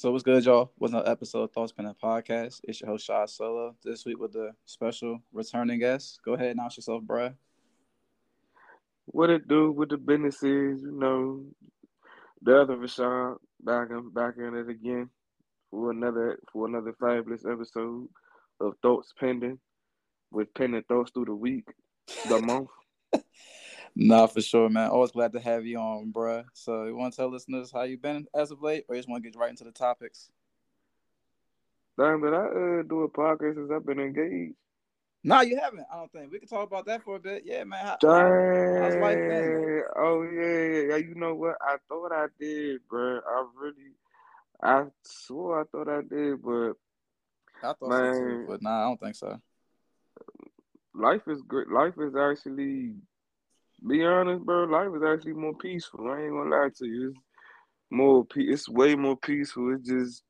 So what's good, y'all? What's another episode of Thoughts Pending Podcast? It's your host Shy Solo. This week with the special returning guest. Go ahead and announce yourself, bruh. What it do with the businesses, you know, the other Rashad back in back in it again for another for another fabulous episode of Thoughts Pending with pending thoughts through the week, the month. Nah, for sure, man. Always glad to have you on, bruh. So you want to tell listeners how you been as of late, or you just want to get right into the topics? Damn, but I uh, do a podcast since I've been engaged. No, you haven't. I don't think we can talk about that for a bit. Yeah, man. How, Dang. how's life been? Oh yeah, yeah. You know what? I thought I did, bro. I really, I swore I thought I did, but I thought so too, but nah, I don't think so. life is great. Life is actually, be honest, bro. Life is actually more peaceful. I ain't gonna lie to you. It's more, pe- it's way more peaceful. It's just,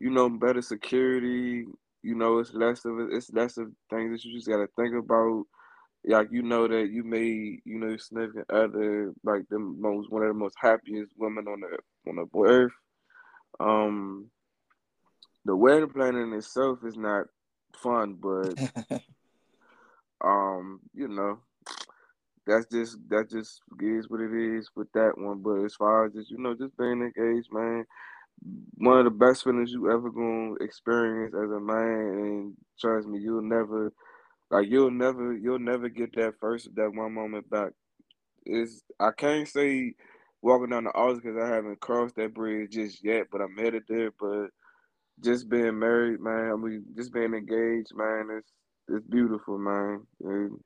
you know, better security. You know, it's less of it. It's less of things that you just gotta think about. Like you know that you made, you know, your significant other like the most one of the most happiest women on the on the earth. Um, the wedding planning itself is not fun, but um, you know, that's just that just is what it is with that one. But as far as just you know, just being engaged, man, one of the best feelings you ever gonna experience as a man, and trust me, you'll never like you'll never you'll never get that first that one moment back. Is I can't say walking down the aisle because I haven't crossed that bridge just yet, but I'm headed there. But just being married, man, I mean, just being engaged, man, it's it's beautiful, man. And,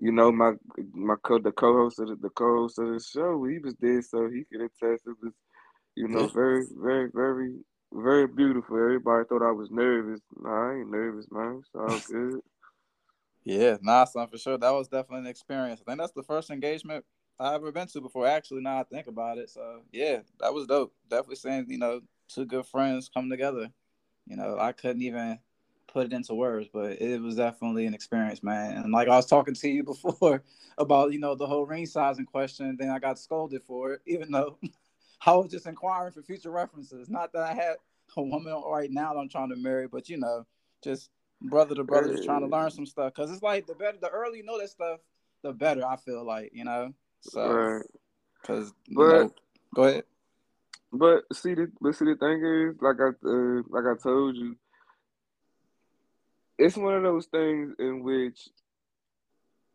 you know, my my co the co-host of the, the co-host of the show, he was there, so he could attest. It was, you know, very, very, very, very beautiful. Everybody thought I was nervous. Nah, I ain't nervous, man. It's all good. Yeah, nah, son, for sure. That was definitely an experience. I think that's the first engagement I ever been to before. Actually, now I think about it. So yeah, that was dope. Definitely saying, you know, two good friends come together. You know, I couldn't even put it into words, but it was definitely an experience, man. And like I was talking to you before about, you know, the whole ring sizing question, then I got scolded for it, even though I was just inquiring for future references. Not that I had a woman right now that I'm trying to marry, but you know, just brother to brother just trying to learn some stuff. Cause it's like the better the earlier you know that stuff, the better I feel like, you know. So Right. cause But- know, go ahead. But see the but see the thing is, like I uh, like I told you, it's one of those things in which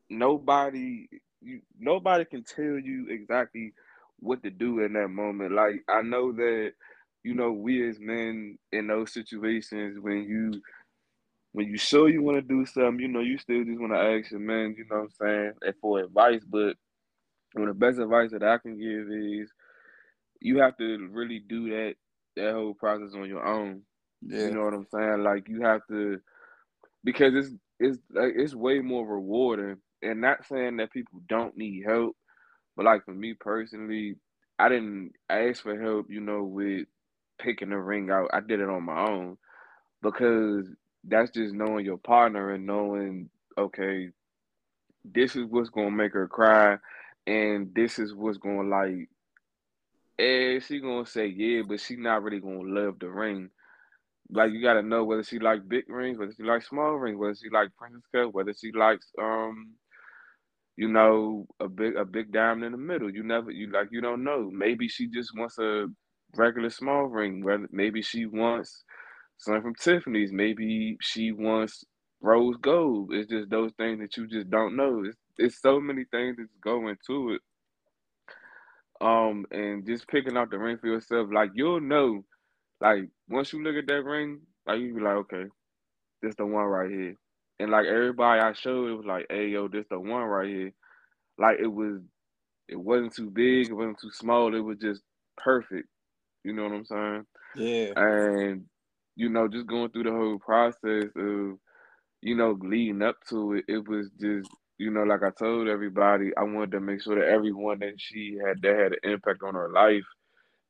nobody you nobody can tell you exactly what to do in that moment. Like I know that you know we as men in those situations when you when you show you want to do something, you know you still just want to ask your man, you know what I'm saying, for advice. But one of the best advice that I can give is you have to really do that that whole process on your own. Yeah. You know what I'm saying? Like you have to because it's it's like it's way more rewarding. And not saying that people don't need help, but like for me personally, I didn't ask for help, you know, with picking the ring out. I did it on my own because that's just knowing your partner and knowing, okay, this is what's gonna make her cry, and this is what's gonna like. Eh, she gonna say yeah, but she not really gonna love the ring. Like you gotta know whether she like big rings, whether she likes small rings, whether she like princess cut, whether she likes um, you know, a big a big diamond in the middle. You never you like you don't know. Maybe she just wants a regular small ring. Whether maybe she wants something from Tiffany's. Maybe she wants rose gold. It's just those things that you just don't know. It's it's so many things that go into it. Um, and just picking out the ring for yourself, like you'll know, like once you look at that ring, like you be like, okay, this the one right here. And like everybody I showed, it was like, hey yo, this the one right here. Like it was, it wasn't too big, it wasn't too small. It was just perfect. You know what I'm saying? Yeah. And you know, just going through the whole process of, you know, leading up to it, it was just, you know, like I told everybody, I wanted to make sure that everyone that she had that had an impact on her life,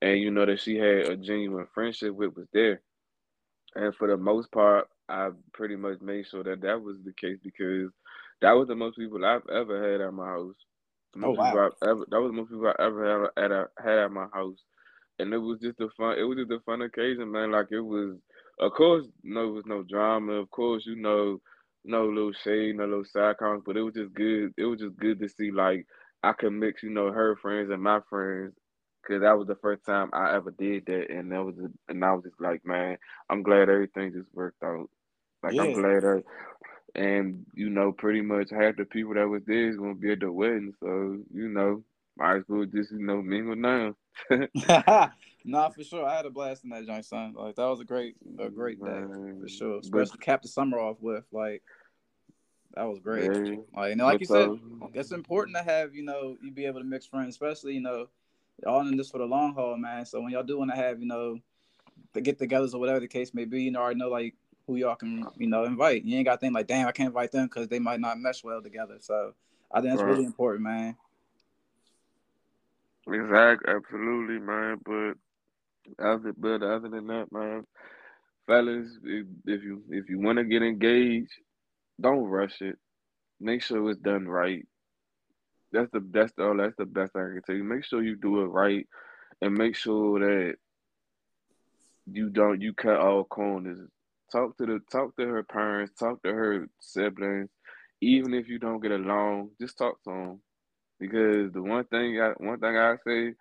and you know that she had a genuine friendship with was there. And for the most part, I pretty much made sure that that was the case because that was the most people I've ever had at my house. Oh, wow. ever, that was the most people I ever had at, a, had at my house. and it was just a fun. It was just a fun occasion, man. Like it was, of course, no, it was no drama. Of course, you know, no little shade, no little side comments, but it was just good. It was just good to see like I could mix, you know, her friends and my friends, because that was the first time I ever did that, and that was, a, and I was just like, man, I'm glad everything just worked out. Like yeah. I'm glad that, and you know, pretty much half the people that was there is gonna be at the wedding, so you know, might as well just you know mingle now. nah, for sure. I had a blast in that joint, son. Like that was a great, a great day for sure. Especially but, cap the summer off with like that was great. Yeah. Like and like you said, it's important to have you know you be able to mix friends, especially you know all in this for the long haul, man. So when y'all do want to have you know the get-togethers or whatever the case may be, you know, already know like who y'all can you know invite. You ain't got to think like, damn, I can't invite them because they might not mesh well together. So I think that's right. really important, man. Exactly, absolutely, man. But other, but other than that, man, fellas, if, if you if you want to get engaged, don't rush it. Make sure it's done right. That's the the oh, that's the best I can tell you. Make sure you do it right, and make sure that you don't you cut all corners. Talk to the talk to her parents, talk to her siblings. Even if you don't get along, just talk to them. Because the one thing I one thing I say,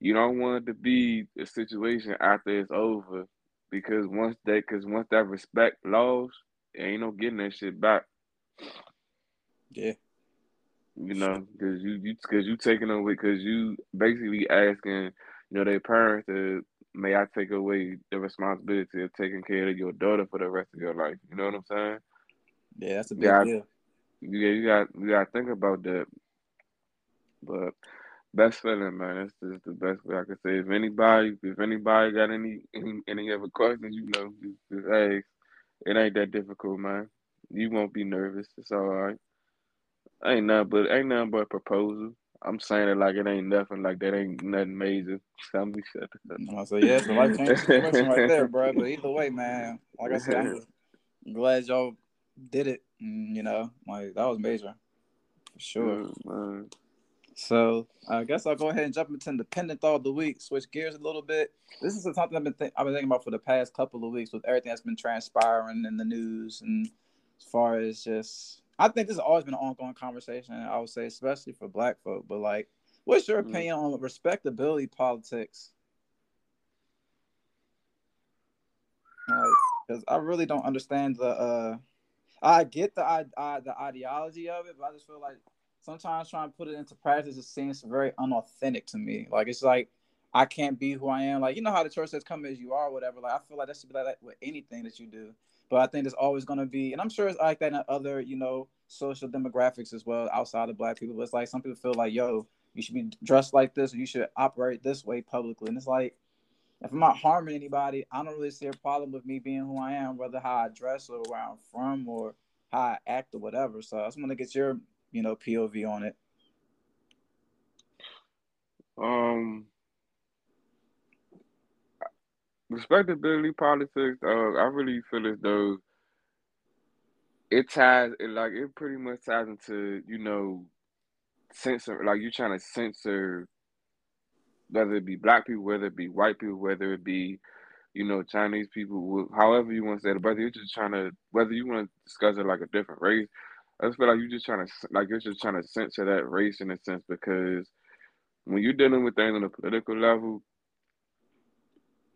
you don't want it to be a situation after it's over. Because once that because once that respect lost, ain't no getting that shit back. Yeah. You know, because you you because you taking away because you basically asking you know their parents to may I take away the responsibility of taking care of your daughter for the rest of your life. You know what I'm saying? Yeah, that's a big yeah, deal. Yeah, you got you got to think about that. But best feeling, man. That's just the best way I can say. If anybody, if anybody got any any, any other questions, you know, just, just ask. It ain't that difficult, man. You won't be nervous. It's all right. Ain't nothing but ain't nothing but proposal. I'm saying it like it ain't nothing like that ain't nothing major. Tell me shut up. So yeah, it's a life changing situation right there, bro. But either way, man, like I said, I'm glad y'all did it. And, you know, like that was major for sure. Yeah, so I guess I'll go ahead and jump into independent thought of the week. Switch gears a little bit. This is something I've been th- I've been thinking about for the past couple of weeks with everything that's been transpiring in the news and as far as just I think this has always been an ongoing conversation. I would say, especially for Black folk. But like, what's your mm-hmm. opinion on respectability politics? Because like, I really don't understand the. uh I get the I, I, the ideology of it, but I just feel like sometimes trying to put it into practice it seems very unauthentic to me. Like it's like I can't be who I am. Like you know how the church says come as you are, whatever. Like I feel like that should be like that with anything that you do. But I think there's always gonna be, and I'm sure it's like that in other, you know, social demographics as well outside of black people. But it's like some people feel like, yo, you should be dressed like this, or you should operate this way publicly. And it's like, if I'm not harming anybody, I don't really see a problem with me being who I am, whether how I dress or where I'm from or how I act or whatever. So I just want to get your you know, POV on it? Um, respectability politics. I really feel as though it ties. It like it pretty much ties into you know, censor. Like you're trying to censor whether it be black people, whether it be white people, whether it be you know Chinese people, however you want to say it. whether you're just trying to whether you want to discuss it like a different race I just feel like you're just trying to like you're just trying to censor that race in a sense because when you're dealing with things on a political level,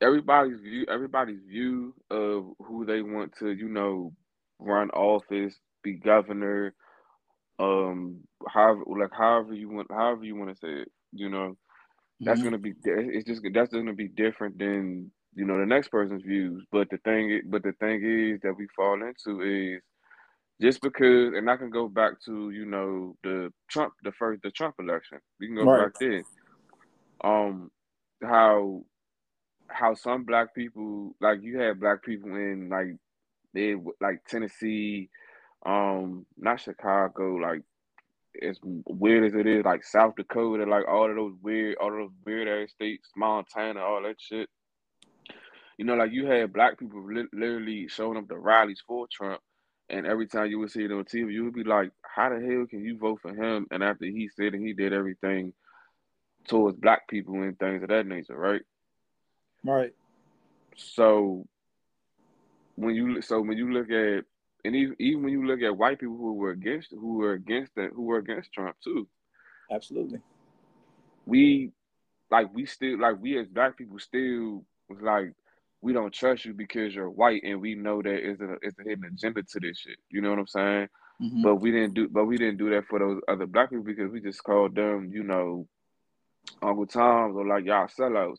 everybody's view everybody's view of who they want to, you know, run office, be governor, um, however like however you want however you want to say it, you know, that's mm-hmm. gonna be it's just that's gonna be different than you know the next person's views. But the thing but the thing is that we fall into is just because, and I can go back to you know the Trump, the first the Trump election. We can go right. back there. Um, how how some black people like you had black people in like they like Tennessee, um, not Chicago, like as weird as it is, like South Dakota, like all of those weird, all of those weird ass states, Montana, all that shit. You know, like you had black people li- literally showing up to rallies for Trump and every time you would see it on TV, you would be like, how the hell can you vote for him? And after he said and he did everything towards black people and things of that nature, right? Right. So when you so when you look at and even, even when you look at white people who were against who were against that who were against Trump too. Absolutely. We like we still like we as black people still was like we don't trust you because you're white and we know that it's a it's a hidden agenda to this shit. You know what I'm saying? Mm-hmm. But we didn't do but we didn't do that for those other black people because we just called them, you know, Uncle Toms or like y'all sellouts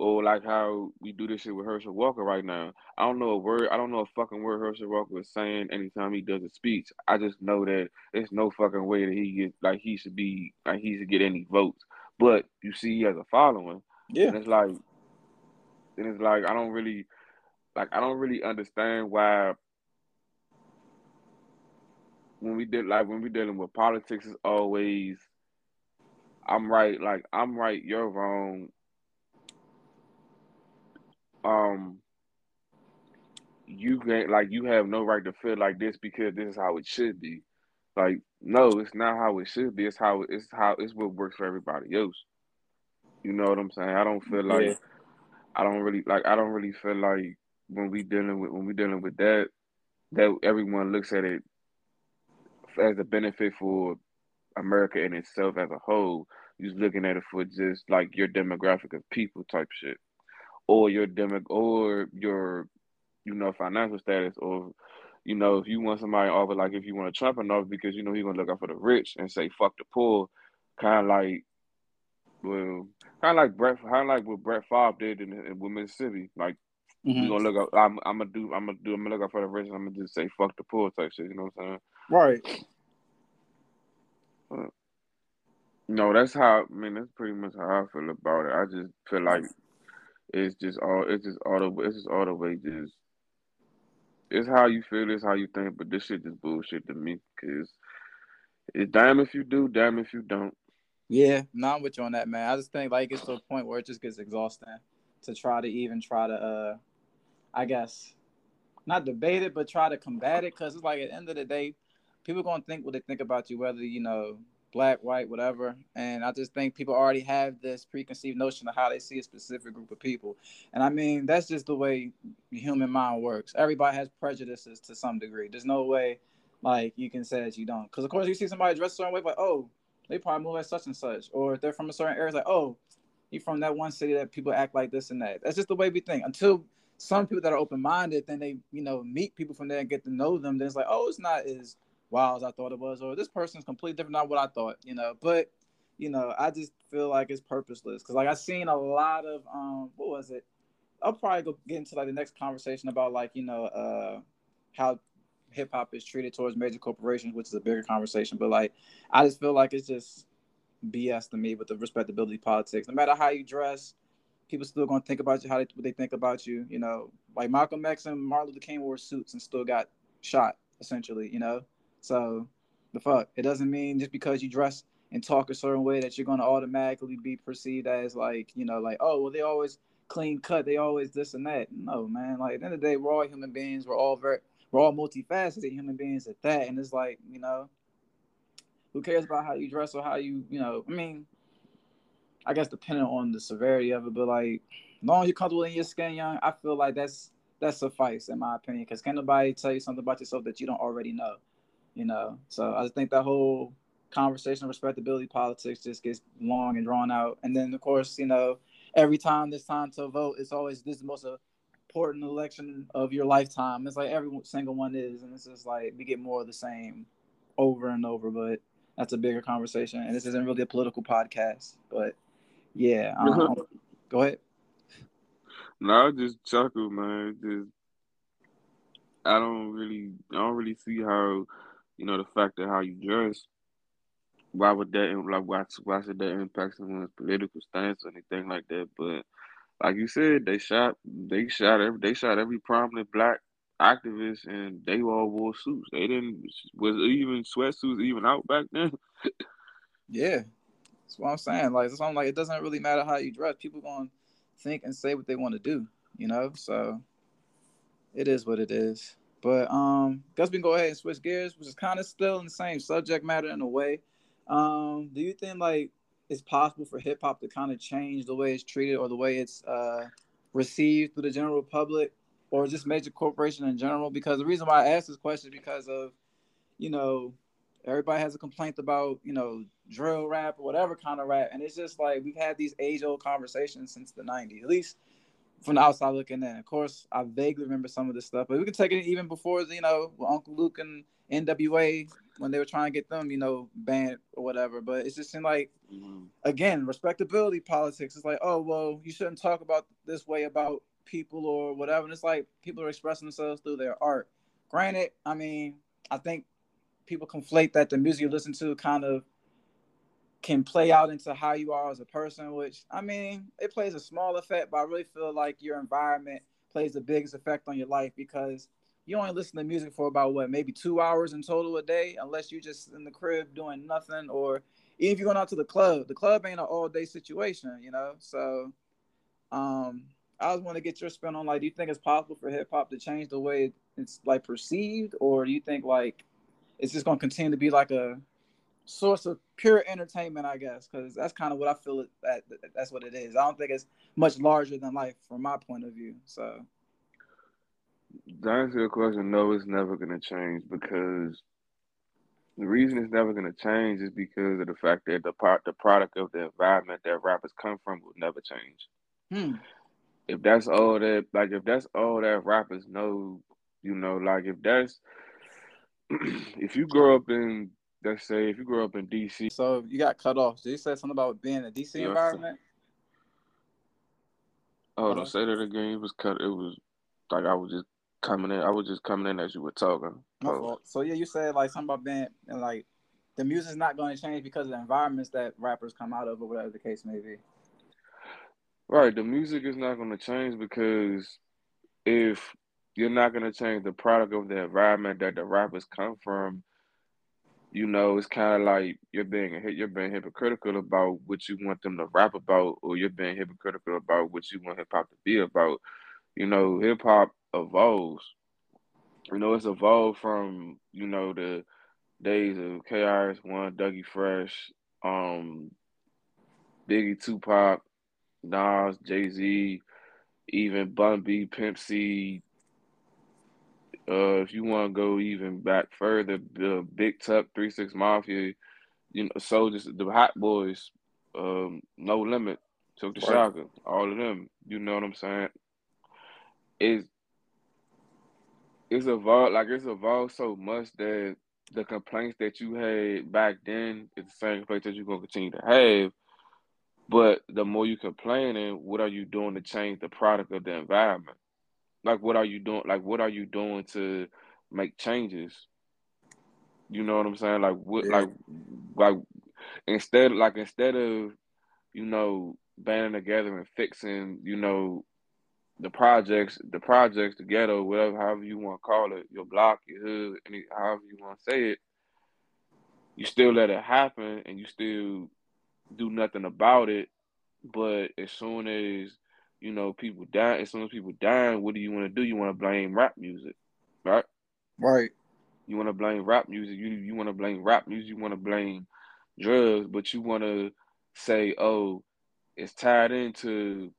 or like how we do this shit with Herschel Walker right now. I don't know a word. I don't know a fucking word Herschel Walker is saying anytime he does a speech. I just know that there's no fucking way that he get like he should be like he should get any votes. But you see, he has a following. Yeah, and it's like, and it's like I don't really, like I don't really understand why when we did like when we dealing with politics is always I'm right, like I'm right, you're wrong um you can like you have no right to feel like this because this is how it should be. Like, no, it's not how it should be. It's how it's how it's what works for everybody else. You know what I'm saying? I don't feel like yeah. I don't really like I don't really feel like when we dealing with when we dealing with that that everyone looks at it as a benefit for America in itself as a whole. You're looking at it for just like your demographic of people type shit or your demo or your you know financial status or you know if you want somebody over like if you want a Trump enough because you know he's gonna look out for the rich and say fuck the poor, kind of like well, kind of like Brett, kind of like what Brett Favre did in, in with Mississippi. Like mm-hmm. we gonna look up. I'm, I'm, gonna do. I'm gonna do. I'm gonna look out for the rich. I'm gonna just say fuck the poor type shit. You know what I'm saying? Right. Uh, no, that's how. I mean, that's pretty much how I feel about it. I just feel like it's just all it's just all the it's just all the way just it's how you feel, it's how you think, but this shit just bullshit to me because it's damn if you do, damn if you don't. Yeah, no, I'm with you on that, man. I just think like it's to a point where it just gets exhausting to try to even try to, uh I guess, not debate it, but try to combat it because it's like at the end of the day, people gonna think what they think about you, whether you know black, white, whatever. And I just think people already have this preconceived notion of how they see a specific group of people. And I mean, that's just the way the human mind works. Everybody has prejudices to some degree. There's no way like you can say that you don't. Because of course you see somebody dressed a certain way, like, oh, they probably move like such and such. Or if they're from a certain area, it's like, oh, you from that one city that people act like this and that. That's just the way we think. Until some people that are open minded, then they, you know, meet people from there and get to know them, then it's like, oh, it's not as wow as I thought it was, or this person's completely different than what I thought, you know. But you know, I just feel like it's purposeless because like I've seen a lot of um, what was it? I'll probably go get into like the next conversation about like you know uh how hip hop is treated towards major corporations, which is a bigger conversation. But like, I just feel like it's just BS to me with the respectability politics. No matter how you dress, people still gonna think about you how they what they think about you. You know, like Malcolm X and Martin Luther King wore suits and still got shot essentially. You know, so the fuck, it doesn't mean just because you dress and talk a certain way that you're gonna automatically be perceived as like, you know, like, oh well they always clean cut, they always this and that. No, man, like at the end of the day, we're all human beings, we're all very we're all multifaceted human beings at that. And it's like, you know, who cares about how you dress or how you, you know, I mean, I guess depending on the severity of it, but like as long as you're comfortable in your skin, young, I feel like that's that's suffice in my opinion. Because can nobody tell you something about yourself that you don't already know? You know. So I think that whole conversation of respectability politics just gets long and drawn out. And then of course, you know, every time it's time to vote, it's always this is the most important election of your lifetime. It's like every single one is, and it's just like we get more of the same over and over. But that's a bigger conversation, and this isn't really a political podcast. But yeah, um, go ahead. No, I just chuckle, man. Just I don't really, I don't really see how you know, the fact that how you dress, why would that like why why should that impact someone's political stance or anything like that? But like you said, they shot they shot every they shot every prominent black activist and they all wore suits. They didn't was even sweatsuits even out back then. yeah. That's what I'm saying. Like I'm like it doesn't really matter how you dress. People gonna think and say what they want to do, you know? So it is what it is. But um, guess we can go ahead and switch gears, which is kind of still in the same subject matter in a way. Um, do you think like it's possible for hip hop to kind of change the way it's treated or the way it's uh received through the general public or just major corporation in general? Because the reason why I ask this question is because of, you know, everybody has a complaint about, you know, drill rap or whatever kind of rap. And it's just like we've had these age old conversations since the 90s, at least from the outside looking in. Of course, I vaguely remember some of this stuff, but we can take it even before, you know, Uncle Luke and NWA when they were trying to get them, you know, banned or whatever. But it's just in like, mm-hmm. again, respectability politics. It's like, oh, well, you shouldn't talk about this way about people or whatever. And it's like people are expressing themselves through their art. Granted, I mean, I think people conflate that the music you listen to kind of can play out into how you are as a person, which I mean, it plays a small effect, but I really feel like your environment plays the biggest effect on your life because you only listen to music for about what maybe two hours in total a day, unless you're just in the crib doing nothing, or even if you're going out to the club. The club ain't an all day situation, you know. So, um, I was want to get your spin on like, do you think it's possible for hip hop to change the way it's like perceived, or do you think like it's just going to continue to be like a source of pure entertainment, I guess, because that's kind of what I feel it, that that's what it is. I don't think it's much larger than life from my point of view. So, to answer your question, no, it's never going to change because the reason it's never going to change is because of the fact that the part, the product of the environment that rappers come from will never change. Hmm. If that's all that, like, if that's all that rappers know, you know, like, if that's, if you grow up in let's say if you grew up in DC. So you got cut off. Did you say something about being in a DC environment? Oh, don't say that again. It was cut. It was like I was just coming in. I was just coming in as you were talking. So. So yeah, you said like something about being and like the music's not going to change because of the environments that rappers come out of, or whatever the case may be. Right. The music is not going to change because if you're not going to change the product of the environment that the rappers come from, you know, it's kind of like you're being you're being hypocritical about what you want them to rap about, or you're being hypocritical about what you want hip hop to be about. You know, hip hop evolves. You know, it's evolved from you know the days of KRS One, Dougie Fresh, um, Biggie, Tupac, Nas, Jay Z, even Bun B, Pimp C, uh, if you want to go even back further, the Big Tuck, Three Six Mafia, you know, Soldiers, the Hot Boys, um, No Limit, Took the right. Shotgun, all of them. You know what I'm saying? Is it's evolved like it's evolved so much that the complaints that you had back then is the same complaints that you're gonna continue to have. But the more you complaining, what are you doing to change the product of the environment? Like, what are you doing? Like, what are you doing to make changes? You know what I'm saying? Like, what, yeah. like, like instead, like instead of, you know, banding together and fixing, you know, the projects, the projects, the ghetto, whatever, however you want to call it, your block, your hood, any, however you want to say it, you still let it happen and you still do nothing about it. But as soon as you know, people die. As soon as people die, what do you want to do? You want to blame rap music, right? Right. You want to blame rap music. You you want to blame rap music. You want to blame drugs, but you want to say, oh, it's tied into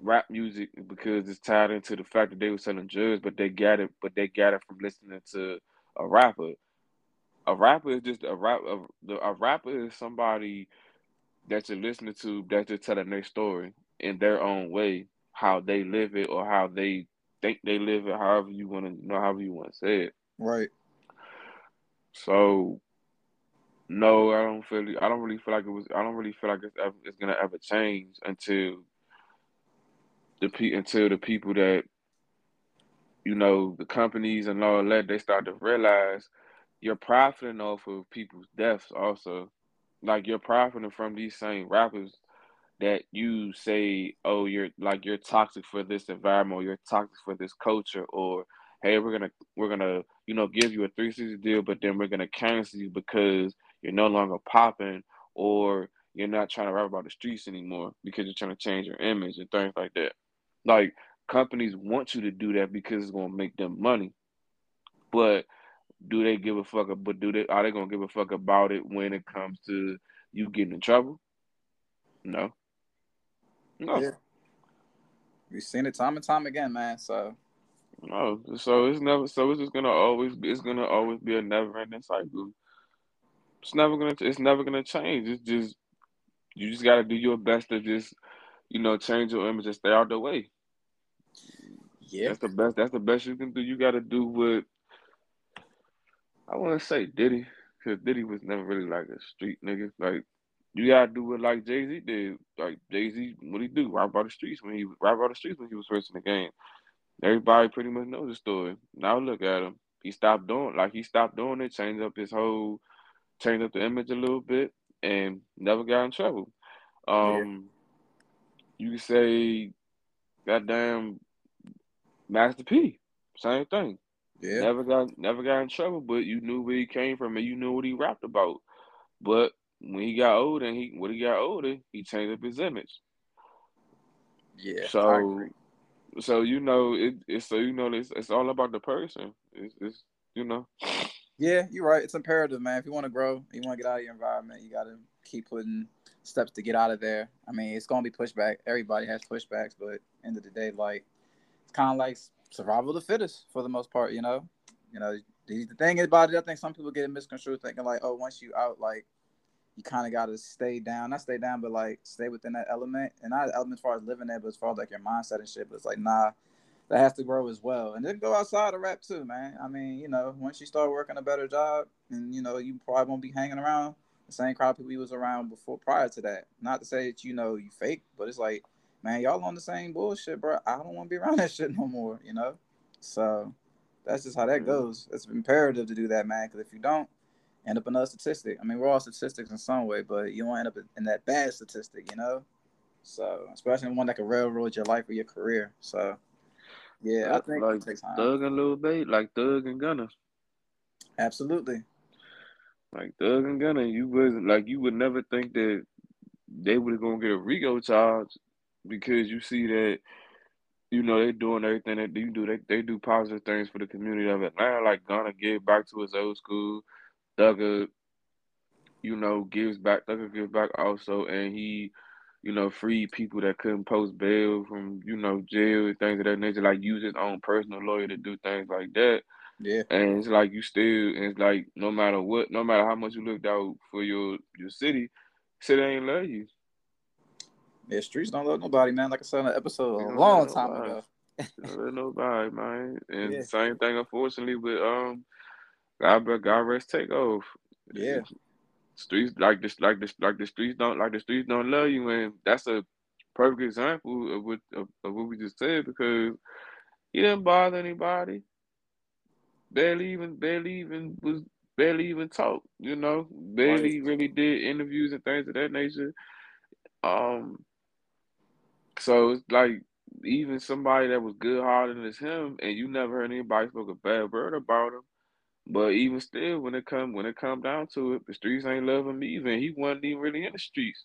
rap music because it's tied into the fact that they were selling drugs, but they got it, but they got it from listening to a rapper. A rapper is just a rap. A, a rapper is somebody that you're listening to that's just telling their story in their own way how they live it or how they think they live it, however you want to you know, however you want to say it. Right. So, no, I don't feel. I don't really feel like it was. I don't really feel like it's ever, it's gonna ever change until the pe until the people that you know the companies and all that they start to realize you're profiting off of people's deaths also. Like you're profiting from these same rappers that you say, oh, you're like you're toxic for this environment, or you're toxic for this culture, or hey, we're gonna we're gonna you know give you a 360 deal, but then we're gonna cancel you because you're no longer popping, or you're not trying to rap about the streets anymore because you're trying to change your image and things like that. Like companies want you to do that because it's gonna make them money, but do they give a fuck? But do they are they gonna give a fuck about it when it comes to you getting in trouble? No. No. Yeah. We've seen it time and time again, man. So no, so it's never. So it's just gonna always be. It's gonna always be a never-ending cycle. It's never gonna. It's never gonna change. It's just you just gotta do your best to just you know change your image and stay out the way. Yeah, that's the best. That's the best you can do. You gotta do what I want to say Diddy, because Diddy was never really like a street nigga. Like you gotta do it like Jay Z did. Like Jay Z, what he do? Rap about the streets when he rap about the streets when he was first in the game. Everybody pretty much knows the story. Now look at him. He stopped doing like he stopped doing it, changed up his whole, changed up the image a little bit, and never got in trouble. Um, yeah. you could say, goddamn, Master P, same thing. Yeah. Never got never got in trouble, but you knew where he came from and you knew what he rapped about. But when he got older and he when he got older, he changed up his image. Yeah. So so you know it, it's so you know it's it's all about the person. It's, it's you know. Yeah, you're right. It's imperative, man. If you want to grow, you want to get out of your environment, you got to keep putting steps to get out of there. I mean, it's gonna be pushback. Everybody has pushbacks, but end of the day, like it's kind of like survival of the fittest for the most part. You know, you know the, the thing about it, I think some people get it misconstrued, thinking like, oh, once you out, like you kind of got to stay down, not stay down, but like stay within that element, and not element as far as living there, but as far as like your mindset and shit. But it's like, nah, that has to grow as well, and then go outside of rap too, man. I mean, you know, once you start working a better job, and you know, you probably won't be hanging around the same crowd of people you was around before prior to that. Not to say that you know you fake, but it's like, man, y'all on the same bullshit, bro. I don't want to be around that shit no more, you know. So that's just how that mm-hmm. goes. It's imperative to do that, man. Because if you don't, end up another statistic. I mean, we're all statistics in some way, but you don't end up in that bad statistic, you know. So especially one that can railroad your life or your career. So yeah, I think like Thug and Lil Baby, like Thug and Gunna. Absolutely. Like Thug and Gunna, you wasn't like you would never think that they would gonna get a RICO charge because you see that you know they're doing everything that you do. They they do positive things for the community of Atlanta. Like Gunna give back to his old school. Thugger, you know, gives back. Thugger gives back also, and he, you know, freed people that couldn't post bail from you know jail and things of that nature. Like use his own personal lawyer to do things like that. Yeah. And it's like you still, and it's like no matter what, no matter how much you looked out for your your city, city ain't love you. Yeah, streets don't love nobody, man. Like I said in the episode a long time nobody. ago. don't love nobody, man. And yeah. same thing, unfortunately, with um, God, God rest Takeoff. Yeah. Streets like this, like this, like the streets don't like the streets don't love you, and that's a perfect example of what of, of what we just said because he didn't bother anybody barely even barely even was barely even talk, you know, barely right. really did interviews and things of that nature. Um, so it's like even somebody that was good hearted as him, and you never heard anybody spoke a bad word about him. But even still, when it come when it come down to it, the streets ain't loving me. Even he wasn't even really in the streets.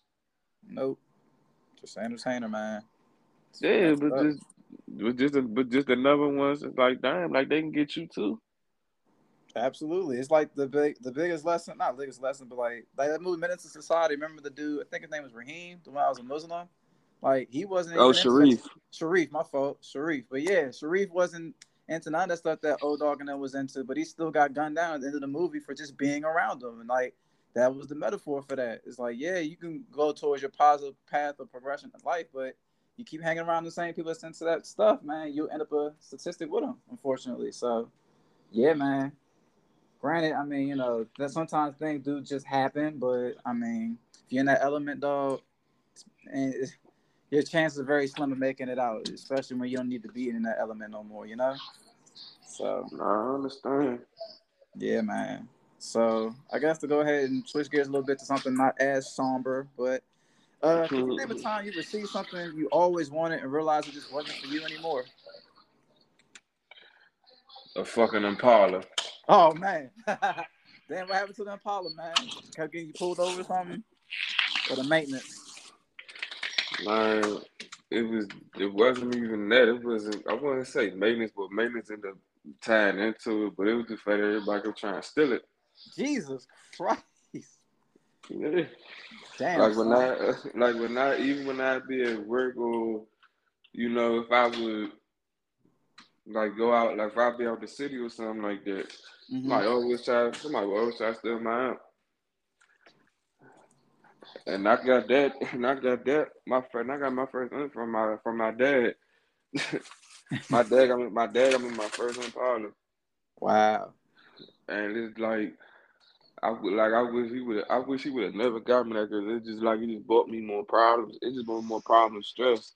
Nope, just entertainer, man. Yeah, but just but just a, but just another ones. Like damn, like they can get you too. Absolutely, it's like the big, the biggest lesson, not the biggest lesson, but like like that movie Menace II Society. Remember the dude? I think his name was Raheem. The one I was a Muslim. Like he wasn't. Oh, Sharif. Sharif, my fault, Sharif. But yeah, Sharif wasn't none of that stuff that O-Dog and them was into, but he still got gunned down at the end of the movie for just being around them, and like that was the metaphor for that. It's like, yeah, you can go towards your positive path of progression in life, but you keep hanging around the same people that's into that stuff, man, you'll end up a statistic with them, unfortunately. So, yeah, man granted, I mean, you know, that sometimes things do just happen, but I mean, if you're in that element, dog, and your chances are very slim of making it out, especially when you don't need to be in that element no more, you know? So I understand. Yeah, man. So I guess to go ahead and switch gears a little bit to something not as somber, but uh, can you name a time you received something you always wanted and realized it just wasn't for you anymore? A fucking Impala. Oh man. Damn, what happened to the Impala, man? Kept getting you pulled over or something? Or the maintenance? Man, it was it wasn't even that. It wasn't I wouldn't say maintenance, but maintenance ended up tying into it, but it was just that everybody was trying to steal it. Jesus Christ. Yeah. Damn. Like when I like when I even when I be at work or you know, if I would like go out, like if I be out the city or something like that, mm-hmm. somebody always try, somebody always try to steal my aunt. And I got that, and I got that. My friend, I got my first one from my from my dad. my dad got me, my dad got me my first Impala. Wow. And it's like I would like I wish he would I wish he would have never got me that because it's just like he just brought me more problems. It just brought more problems, stress.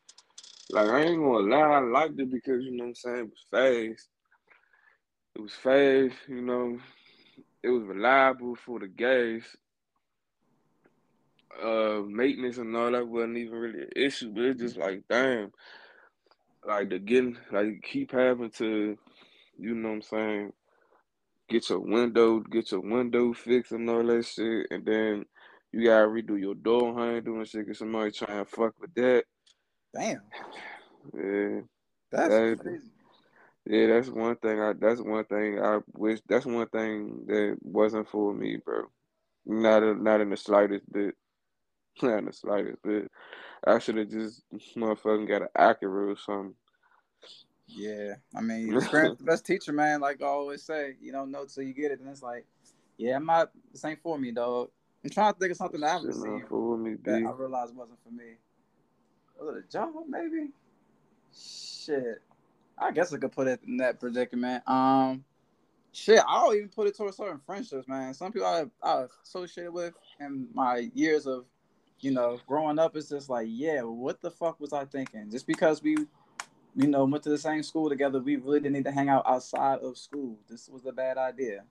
Like I ain't gonna lie, I liked it because you know what I'm saying, it was fast. It was fast, you know, it was reliable for the gas. Uh maintenance and all that wasn't even really an issue, but it's just like damn. Like the getting like keep having to, you know what I'm saying, get your window, get your window fixed and all that shit, and then you gotta redo your door handle and shit. Cause somebody trying to fuck with that. Damn. Yeah. That's that, crazy. Yeah, that's one thing. I that's one thing I wish. That's one thing that wasn't for me, bro. Not a, not in the slightest bit. Not in the slightest bit. I should have just motherfucking got an Acura or something. Yeah, I mean, the best teacher, man. Like I always say, you don't know till you get it, and it's like, yeah, I'm not. This ain't for me, dog. I'm trying to think of something that I've seen for me, that I realized wasn't for me. Was it a job, maybe? Shit, I guess I could put it in that predicament. Um, shit, I don't even put it towards certain friendships, man. Some people I I associated with in my years of, you know, growing up, it's just like, yeah, what the fuck was I thinking? Just because we you know, went to the same school together. We really didn't need to hang out outside of school. This was a bad idea.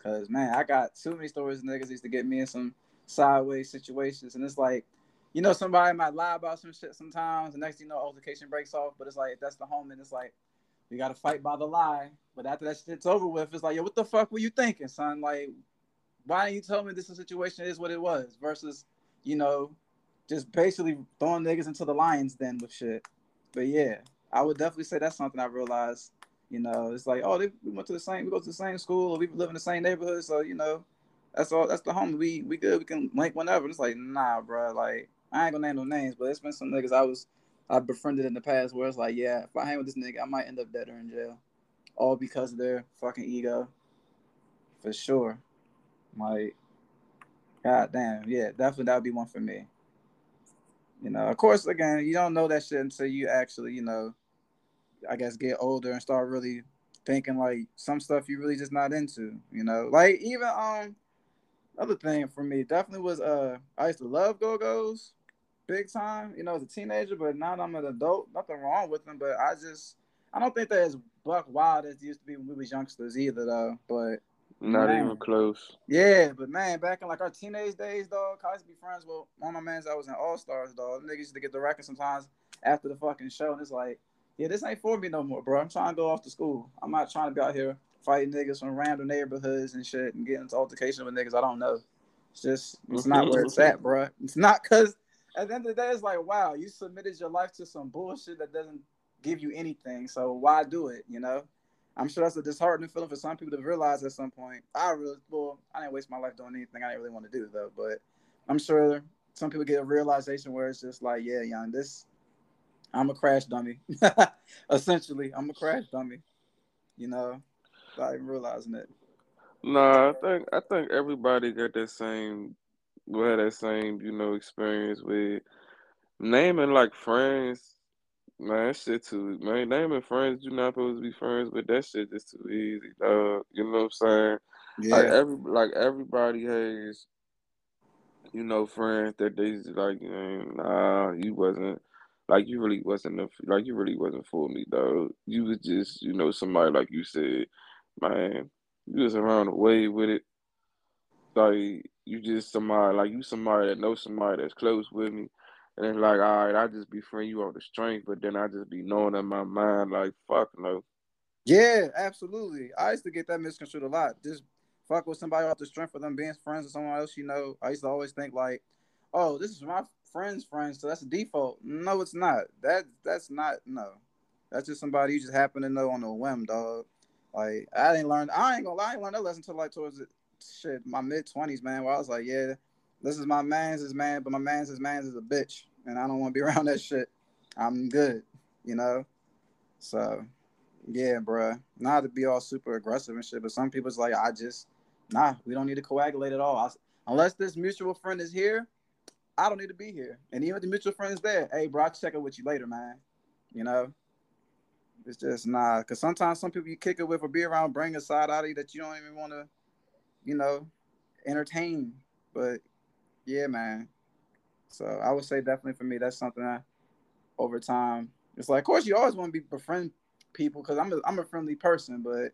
Cause man, I got too many stories niggas used to get me in some sideways situations, and it's like, you know, somebody might lie about some shit sometimes. The next thing you know, altercation breaks off. But it's like if that's the home, and it's like we gotta fight by the lie. But after that shit's over with, it's like, yo, what the fuck were you thinking, son? Like, why didn't you tell me this situation is what it was? Versus, you know, just basically throwing niggas into the lions then with shit. But yeah, I would definitely say that's something I realized. You know, it's like, oh, they, we went to the same, we go to the same school, or we live in the same neighborhood, so you know, that's all. That's the home. We we good. We can link whenever. It's like, nah, bro. Like, I ain't gonna name no names, but it's been some niggas I was I befriended in the past where it's like, yeah, if I hang with this nigga, I might end up dead or in jail, all because of their fucking ego. For sure. Like, god damn, yeah, definitely that would be one for me. You know, of course, again, you don't know that shit until you actually, you know, I guess get older and start really thinking like some stuff you really just not into, you know. Like even um other thing for me definitely was uh I used to love Go Go's big time, you know, as a teenager, but now I'm an adult, nothing wrong with them, but I just I don't think they're as buck wild as used to be when we was youngsters either though. But not man, even close. Yeah, but man, back in like our teenage days, dog, I used to be friends with one of my mans I was in All Stars, dog. Niggas used to get the record sometimes after the fucking show, and it's like yeah, this ain't for me no more, bro. I'm trying to go off to school. I'm not trying to be out here fighting niggas from random neighborhoods and shit and getting into altercation with niggas I don't know. It's just it's not where it's at, bro. It's not cause at the end of the day, it's like, wow, you submitted your life to some bullshit that doesn't give you anything. So why do it? You know? I'm sure that's a disheartening feeling for some people to realize at some point. I really well, I didn't waste my life doing anything I didn't really want to do though. But I'm sure some people get a realization where it's just like, yeah, young, this I'm a crash dummy. Essentially, I'm a crash dummy. You know, not even realizing it. No, I think I think everybody got that same, had that same, you know, experience with naming like friends. Man, that shit too. Man, name and friends you're not supposed to be friends but That shit just too easy, dog. You know what I'm saying? Yeah. Like every like everybody has, you know, friends that they like. Nah, you wasn't like you really wasn't a, like you really wasn't for me though. You was just you know somebody like you said, man. You was around the way with it. Like you just somebody like you somebody that knows somebody that's close with me. And it's like, all right, I just be friend you on the strength, but then I just be knowing in my mind, like, fuck no. Yeah, absolutely. I used to get that misconstrued a lot. Just fuck with somebody off the strength of them being friends with someone else, you know. I used to always think like, oh, this is my friends friend, so that's a default. No, it's not. That that's not no. That's just somebody you just happen to know on a whim, dog. Like I didn't learn. I ain't gonna lie. I didn't that lesson until like towards it, shit my mid twenties, man. Where I was like, yeah, this is my man's his man, but my man's his man's is a bitch, and I don't want to be around that shit. I'm good. you know. So, yeah, bruh. Not to be all super aggressive and shit, but some people's like, I just, nah, we don't need to coagulate at all. I, unless this mutual friend is here, I don't need to be here. And even if the mutual friend is there, hey, bro, I'll check it with you later, man. You know, it's just nah. Because sometimes some people you kick it with or be around bring a side out of you that you don't even want to, you know, entertain. But yeah, man. So I would say definitely for me, that's something that over time, it's like, of course, you always want to be befriend people because I'm a, I'm a friendly person, but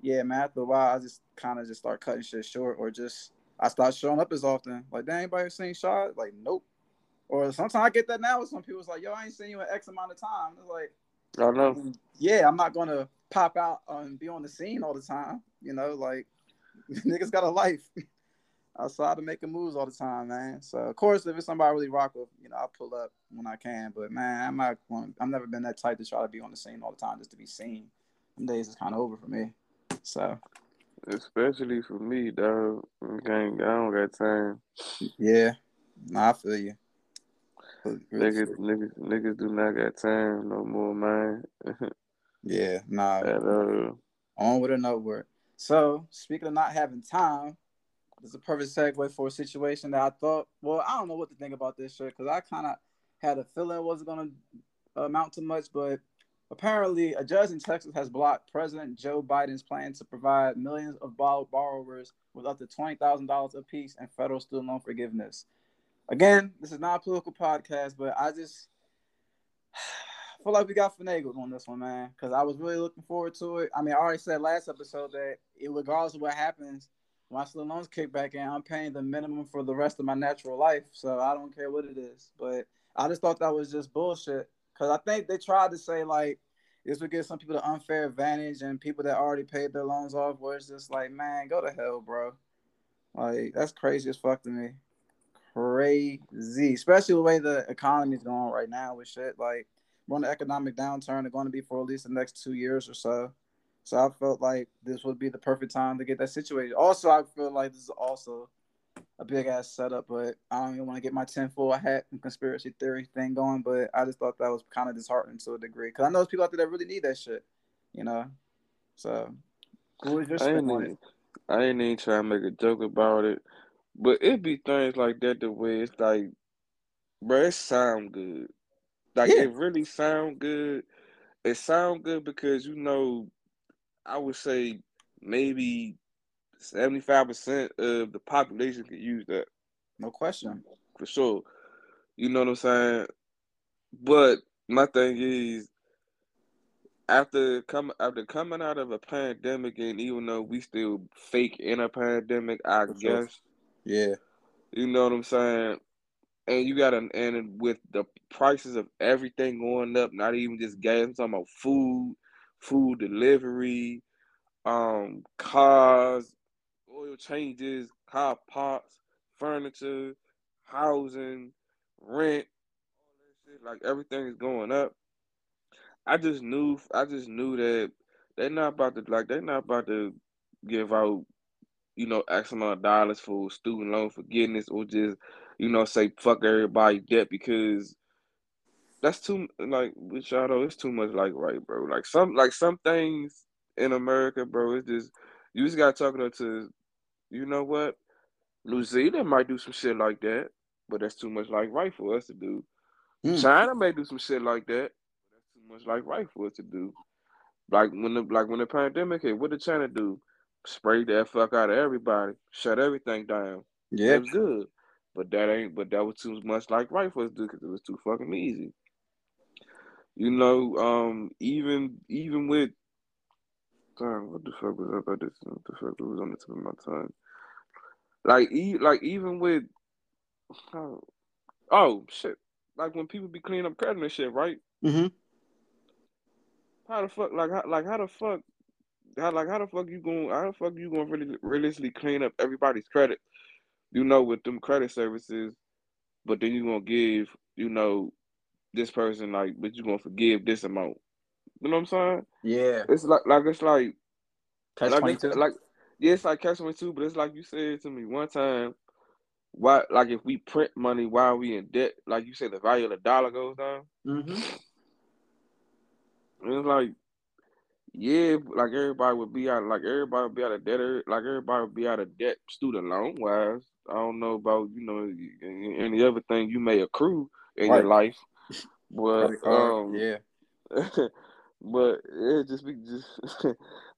yeah, man, after a while, I just kind of just start cutting shit short or just I start showing up as often. Like, did anybody seen shot? Like, nope. Or sometimes I get that now with some people. It's like, yo, I ain't seen you in X amount of time. It's like, I know. yeah, I'm not gonna pop out and be on the scene all the time. You know, like niggas got a life outside of making moves all the time, man. So of course, if it's somebody I really rock with, you know, I'll pull up when I can. But man, I'm not. Going, I've never been that type to try to be on the scene all the time just to be seen. Some days is kind of over for me. So. Especially for me, dog. I don't got time. Yeah, nah, I feel you. Niggas, niggas, niggas do not got time no more, man. yeah, nah. At all. On with another word. So, speaking of not having time, it's a perfect segue for a situation that I thought. Well, I don't know what to think about this shit because I kind of had a feeling it wasn't going to amount to much, but apparently, a judge in Texas has blocked President Joe Biden's plan to provide millions of borrowers with up to twenty thousand dollars apiece in federal student loan forgiveness. Again, this is not a political podcast, but I just feel like we got finagled on this one, man. Because I was really looking forward to it. I mean, I already said last episode that it, regardless of what happens, my student loans kick back in, I'm paying the minimum for the rest of my natural life. So I don't care what it is. But I just thought that was just bullshit. Because I think they tried to say, like, this would give some people the unfair advantage and people that already paid their loans off, where it's just like, man, go to hell, bro. Like, that's crazy as fuck to me crazy, especially the way the economy is going right now with shit. Like we're on an economic downturn. They're going to be for at least the next two years or so. So I felt like this would be the perfect time to get that situated. Also, I feel like this is also a big ass setup, but I don't even want to get my tinfoil hat and conspiracy theory thing going. But I just thought that was kind of disheartening to a degree because I know there's people out there that really need that shit, you know. So, who was your spin on it? I ain't even trying to make a joke about it. But it be things like that the way it's like, bro, it sound good. Like yeah. it really sound good. It sound good because you know, I would say maybe seventy five percent of the population could use that. No question. For sure. You know what I'm saying? But my thing is after coming after coming out of a pandemic and even though we still fake in a pandemic, I For guess sure. Yeah. You know what I'm saying? And you got an and with the prices of everything going up, not even just gas, I'm talking about food, food delivery, um, cars, oil changes, car parts, furniture, housing, rent, all that shit. Like everything is going up. I just knew, I just knew that they're not about to, like, they're not about to give out you know, X amount of dollars for student loan forgiveness or just, you know, say fuck everybody debt because that's too like with though, it's too much like right, bro. Like some like some things in America, bro, it's just you just gotta talk to you know what? New Zealand might do some shit like that, but that's too much like right for us to do. Mm. China may do some shit like that, but that's too much like right for us to do. Like when the like when the pandemic hit, what did China do? Spray that fuck out of everybody, shut everything down. Yeah, it was good, but that ain't. But that was too much like right for us to do because it was too fucking easy. You know, um, even even with, damn, what the fuck was up at this? What the fuck was on the tip of my tongue? Like, e- like even with, oh, oh shit, like when people be cleaning up credit and shit, right? Mm-hmm. How the fuck, like, how, like how the fuck how like how the fuck you going how the fuck you gonna really realistically clean up everybody's credit, you know, with them credit services, but then you gonna give, you know, this person like, but you gonna forgive this amount. You know what I'm saying? Yeah. It's like like it's like catch like, it's, like yeah, it's like catch twenty two, but it's like you said to me one time. Why, like, if we print money while we in debt, like you said, the value of the dollar goes down. Mm-hmm. it's like, yeah, like everybody would be out, like everybody would be out of debt, like everybody would be out of debt, student loan wise. I don't know about you know any other thing you may accrue in right. your life, but um, yeah. but it just be just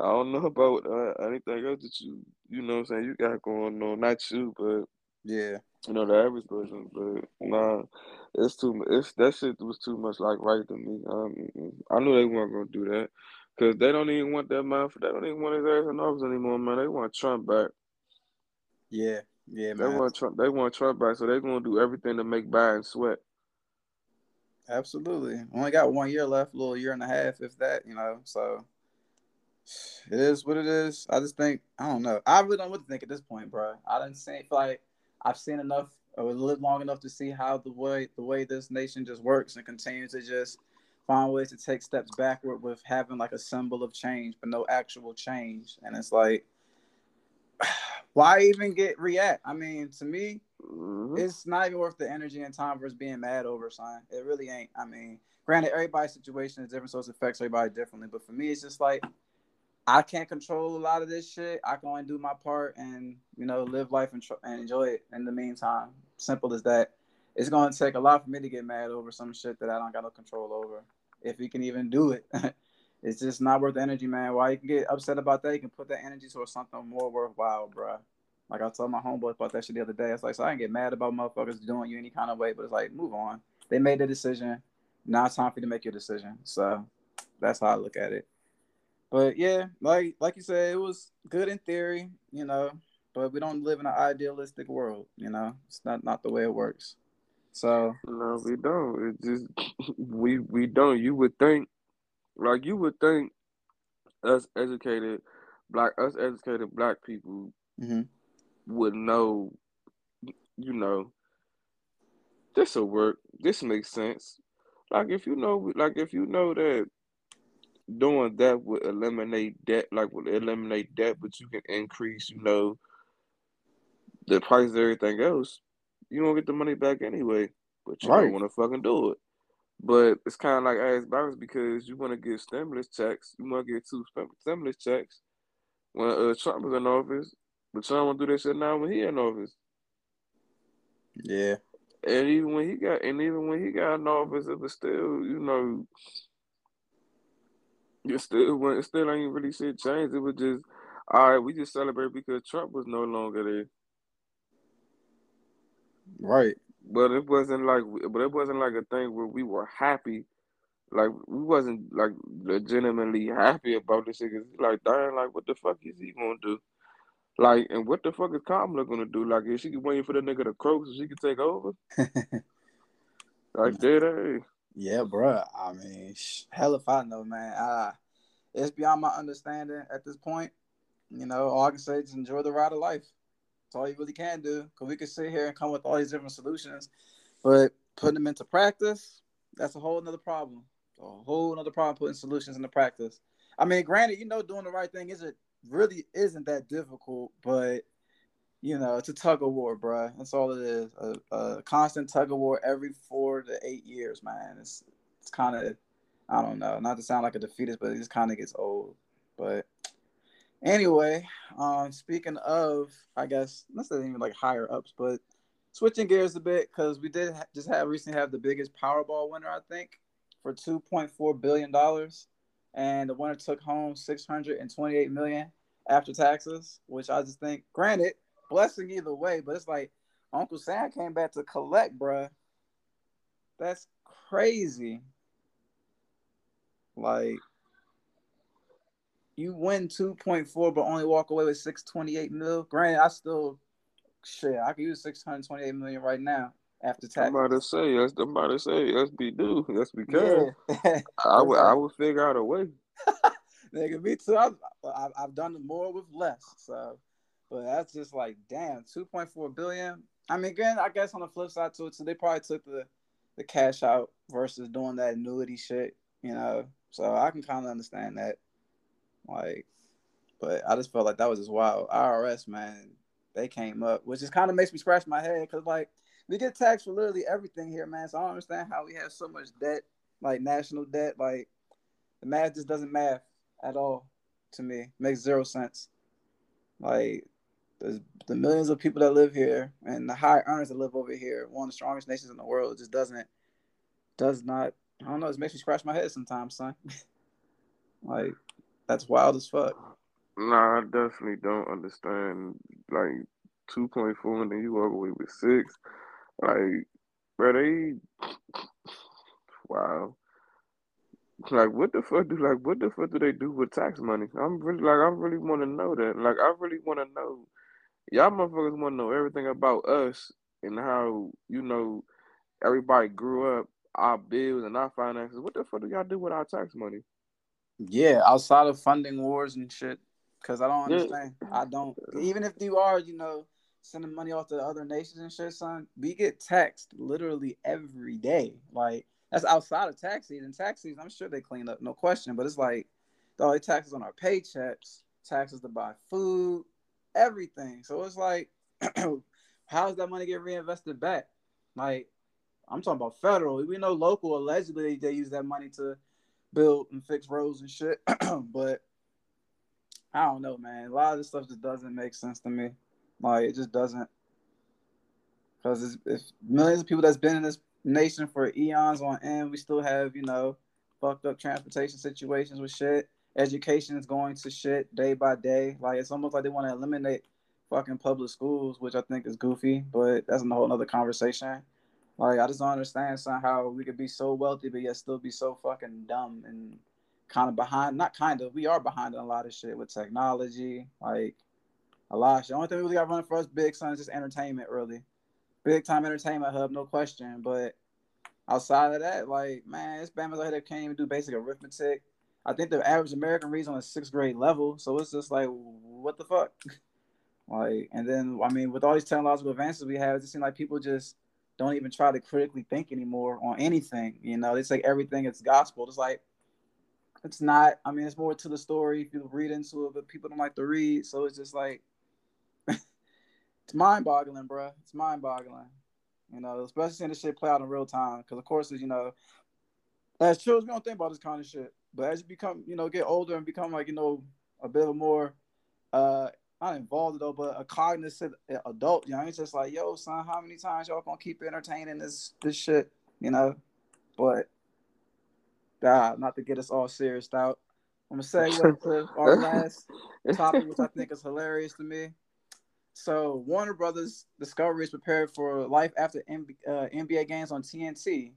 I don't know about uh, anything else that you you know what I'm saying you got going on. Not you, but yeah, you know the average person. But nah, it's too it's that shit was too much like right to me. Um, I knew they weren't gonna do that because they don't even want that man. For, they don't even want his ass in office anymore, man. They want Trump back. Yeah, yeah, man. They want Trump. They want Trump back, so they're gonna do everything to make Biden sweat. Absolutely. Only got one year left, a little year and a half, if that, you know. So it is what it is. I just think I don't know. I really don't know what to think at this point, bro. I didn't see like I've seen enough or lived long enough to see how the way the way this nation just works and continues to just find ways to take steps backward with having like a symbol of change, but no actual change. And it's like, why even get react? I mean, to me, mm-hmm. it's not even worth the energy and time for us being mad over something. It really ain't. I mean, granted, everybody's situation is different, so it affects everybody differently. But for me, it's just like I can't control a lot of this shit. I can only do my part and you know live life and, tr- and enjoy it. In the meantime, simple as that. It's going to take a lot for me to get mad over some shit that I don't got no control over. If you can even do it, it's just not worth the energy, man. Why you can get upset about that? You can put that energy towards something more worthwhile, bro. Like I told my homeboy about that shit the other day. It's like, so I can get mad about motherfuckers doing you any kind of way, but it's like, move on. They made the decision. Now it's time for you to make your decision. So that's how I look at it. But yeah, like like you said, it was good in theory, you know, but we don't live in an idealistic world, you know. It's not not the way it works. So no, we don't. It just we we don't. You would think, like you would think, us educated black us educated black people mm-hmm would know, you know, this will work. This makes sense. Like if you know, like if you know that doing that would eliminate debt, like would eliminate debt, but you can increase, you know, the price of everything else. You don't get the money back anyway, but you right. don't want to fucking do it. But it's kind of like ass balance because you want to get stimulus checks. You want to get two stimulus checks when uh, Trump was in office, but Trump won't do that shit now when he in office. Yeah. And even when he got, and even when he got in office, it was still, you know, it still, it still ain't really shit changed. It was just, all right, we just celebrate because Trump was no longer there. Right. But it wasn't like, but it wasn't like a thing where we were happy. Like we wasn't like legitimately happy about this shit. Like, darn, like what the fuck is he gonna do? Like, and what the fuck is Kamala gonna do? Like, is she waiting for the nigga to croak so she can take over? like, did hey. Yeah, bro. I mean, hell if I know, man. Uh, it's beyond my understanding at this point. You know, all I can say is enjoy the ride of life. That's all you really can do. Cause we can sit here and come with all these different solutions, but putting them into practice, that's a whole another problem. A whole another problem putting solutions into practice. I mean, granted, you know, doing the right thing isn't really isn't that difficult, but you know, it's a tug of war, bro. That's all it is. A, a constant tug of war every four to eight years, man. It's it's kind of, I don't know, not to sound like a defeatist, but it just kind of gets old. But anyway, um, speaking of, I guess that's not even like higher ups, but switching gears a bit because we did ha- just have recently have the biggest Powerball winner, I think, for two point four billion dollars and the winner took home 628 million after taxes, which I just think, granted, blessing either way, but it's like Uncle Sam came back to collect, bruh. That's crazy. Like, you win 2.4, but only walk away with 628 mil. Granted, I still, shit, I could use 628 million right now after tax. I'm about to say, that's I'm about to say, let's be due. Let's be careful. Yeah. I would, I would figure out a way. Nigga, me too. I've, I've, I've done more with less. So, but that's just like, damn, 2.4 billion. I mean, again, I guess on the flip side to it, so they probably took the, the cash out versus doing that annuity shit, you know. So I can kind of understand that. Like, but I just felt like that was just wild. IRS, man, they came up, which just kind of makes me scratch my head because, like, we get taxed for literally everything here, man. So I don't understand how we have so much debt, like national debt. Like The math just doesn't math at all to me. It makes zero sense. Like the the millions of people that live here and the high earners that live over here, one of the strongest nations in the world, just doesn't does not. I don't know. It makes me scratch my head sometimes, son. like that's wild as fuck. Nah, I definitely don't understand. Like two point four, and then you walk away with six. Like, bro, they wow. Like, what the fuck do like what the fuck do they do with tax money? I'm really like I really want to know that. Like, I really want to know. Y'all motherfuckers want to know everything about us and how you know everybody grew up, our bills and our finances. What the fuck do y'all do with our tax money? Yeah, outside of funding wars and shit. Cause I don't understand. Yeah. I don't. Even if you are, you know, sending money off to other nations and shit, son, we get taxed literally every day. Like that's outside of tax season. Tax season, I'm sure they clean up, no question. But it's like the only taxes on our paychecks, taxes to buy food, everything. So it's like, how's that money get reinvested back? Like, I'm talking about federal. We know local allegedly they use that money to build and fix roads and shit. but I don't know, man. A lot of this stuff just doesn't make sense to me. Like it just doesn't. Because if millions of people that's been in this nation for eons on end, we still have you know fucked up transportation situations with shit. Education is going to shit day by day. Like it's almost like they want to eliminate fucking public schools, which I think is goofy, but that's a whole other conversation. Like I just don't understand somehow we could be so wealthy but yet still be so fucking dumb and kind of behind. Not kind of, we are behind in a lot of shit with technology. Like a lot. The only thing we really got running for us, big son, is just entertainment, really. Big time entertainment hub, no question. But outside of that, like, man, it's Bama's out here can't even do basic arithmetic. I think the average American reads on a sixth grade level. So it's just like, what the fuck? like, and then, I mean, with all these technological advances we have, it just seems like people just don't even try to critically think anymore on anything. You know, they say everything is gospel. It's like, it's not. I mean, it's more to the story you read into it, but people don't like to read. So it's just like, it's mind boggling, bro. It's mind boggling. You know, especially seeing this shit play out in real time. Because of course, as you know, as children, we don't think about this kind of shit. But as you become, you know, get older and become like, you know, a bit more uh not involved though, but a cognizant adult, you know, it's just like, yo, son, how many times y'all gonna keep entertaining this this shit, you know? But God, not to get us all serious out. I'm gonna say to our last topic, which I think is hilarious to me. So Warner Brothers Discovery is prepared for life after uh, NBA games on TNT,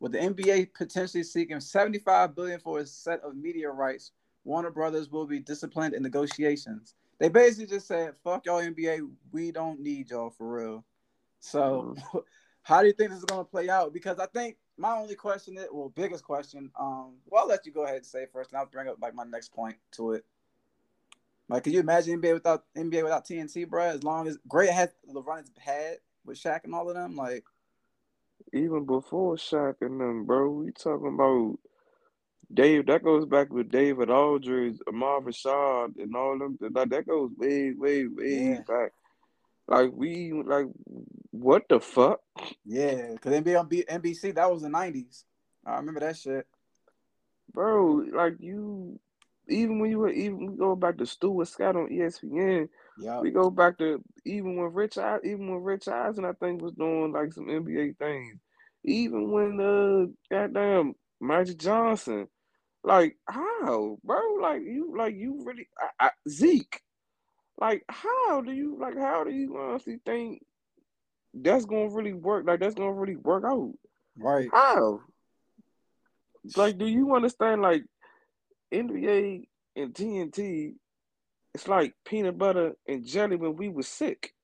with the NBA potentially seeking 75 billion for a set of media rights. Warner Brothers will be disciplined in negotiations. They basically just said, "Fuck y'all NBA, we don't need y'all for real." So, mm-hmm. how do you think this is going to play out? Because I think my only question, is, well, biggest question, um, well, I'll let you go ahead and say first, and I'll bring up like my next point to it. Like, can you imagine NBA without NBA without TNT, bro? As long as great had LeBron has had with Shaq and all of them, like even before Shaq and them, bro. We talking about Dave. That goes back with David Aldridge, Ahmad Rashad, and all them. That that goes way, way, way yeah. back. Like we like what the fuck? Yeah, because NBA on B- NBC that was the nineties. I remember that shit, bro. Like you even when you were even we go back to Stuart Scott on ESPN. Yeah. We go back to even when Rich even when Rich Eisen I think was doing like some NBA things. Even when uh goddamn Magic Johnson. Like how, bro? Like you like you really I, I, Zeke. Like how do you like how do you honestly think that's gonna really work? Like that's gonna really work out. Right. How? Like, do you understand? Like, NBA and TNT, it's like peanut butter and jelly when we was sick.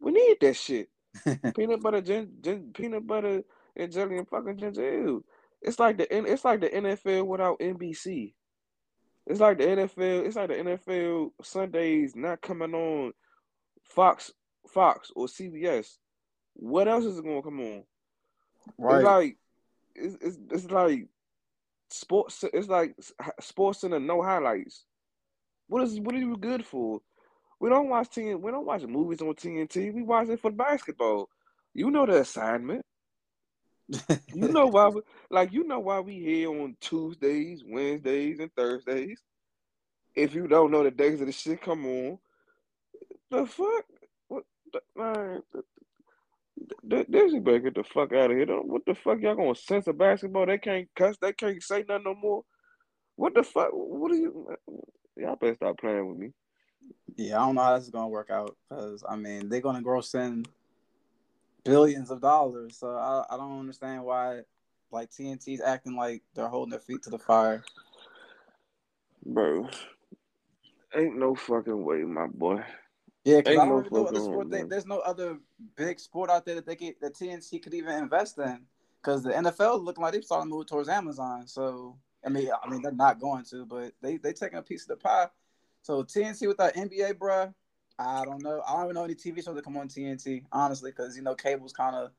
We need that shit. peanut butter, gin, gin, peanut butter and jelly and fucking ginger ale. It's like the it's like the NFL without NBC. It's like the NFL. It's like the NFL Sundays not coming on Fox, Fox or CBS. What else is going to come on? Right. It's like it's, it's, it's like sports. It's like Sports Center no highlights. What is what are you good for? We don't watch TNT. We don't watch movies on TNT. We watch it for basketball. You know the assignment. You know why? We, like you know why we here on Tuesdays, Wednesdays, and Thursdays. If you don't know the days of the shit come on, the fuck? What? The, man, this is better get the fuck out of here. What the fuck y'all gonna censor basketball? They can't cuss. They can't say nothing no more. What the fuck? What are you? Y'all better stop playing with me. Yeah, I don't know how this is gonna work out because I mean they're gonna gross in billions of dollars. So I, I don't understand why like TNT's acting like they're holding their feet to the fire. Bro, ain't no fucking way, my boy. Yeah, because I don't no even know other sport. They, there's no other big sport out there that they get that TNT could even invest in. Because the NFL looking like they're starting to move towards Amazon. So I mean, I mean they're not going to, but they they taking a piece of the pie. So TNT with that NBA, bruh, I don't know. I don't even know any TV shows that come on TNT, honestly, because you know cable's kind of,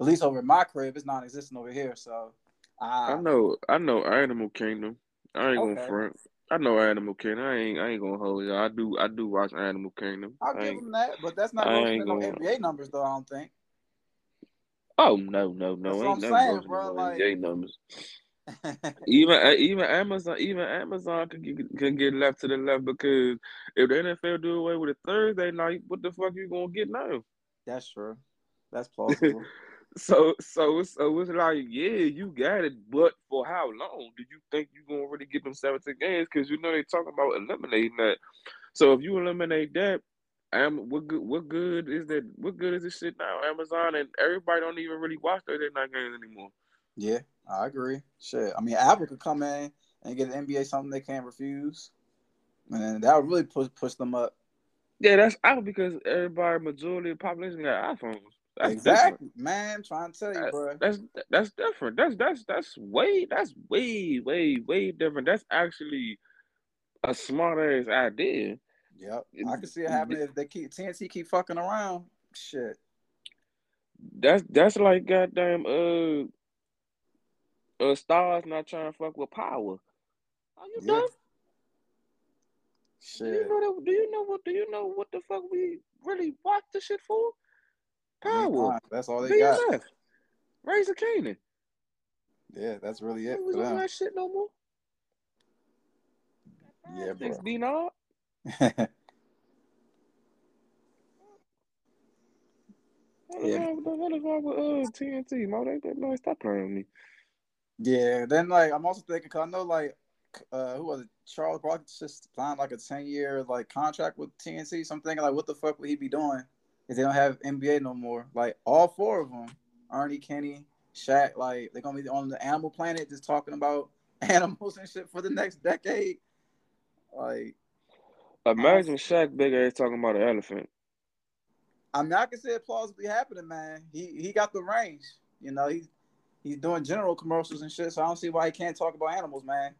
at least over my crib, it's non-existent over here. So I know, I know Animal Kingdom. I ain't okay. gonna front. I know Animal Kingdom. I ain't, I ain't gonna hold you. I do, I do watch Animal Kingdom. I'll give them that, but that's not going to no NBA numbers, though. I don't think. Oh no, no, no! That's ain't saying, bro. Like, NBA numbers. Even uh, even Amazon even Amazon can get, can get left to the left because if the NFL do away with a Thursday night, what the fuck you gonna get now? That's true. That's plausible. so so so it's like yeah, you got it, but for how long do you think you gonna really get them seventeen games? Because you know they talking about eliminating that. So if you eliminate that, am what good what good is that? What good is this shit now? Amazon and everybody don't even really watch Thursday night games anymore. Yeah, I agree. Shit, I mean, Apple could come in and get an NBA something they can't refuse, and that would really push push them up. Yeah, that's Apple because everybody, majority of the population got iPhones. That's exactly, different. man. Trying to tell you, bro. That's that's different. That's that's that's way that's way way way different. That's actually a smart ass idea. Yep, I can see it happening if they keep TNT keep fucking around. Shit. That's that's like goddamn uh uh Starz not trying to fuck with power. Are you yeah. Shit. Do you know that, Do you know what? Do you know what the fuck we really watch the shit for? Power. That's all they BMF. got. Raising Kanan. Yeah, that's really it. We don't that shit no more. Yeah, bro. Dinar. yeah. What is wrong with uh, TNT? Mo, they, they, stop playing with me. Yeah, then like I'm also thinking, cause I know like uh who was it? Charles Barkley just signed like a ten year like contract with TNT. So I'm thinking like, what the fuck would he be doing if they don't have NBA no more? Like all four of them, Ernie, Kenny, Shaq, like they're gonna be on the Animal Planet just talking about animals and shit for the next decade. Like, imagine Shaq big ass talking about an elephant. I mean, I can see it plausibly happening, man. He he got the range. You know, he's he's doing general commercials and shit. So I don't see why he can't talk about animals, man.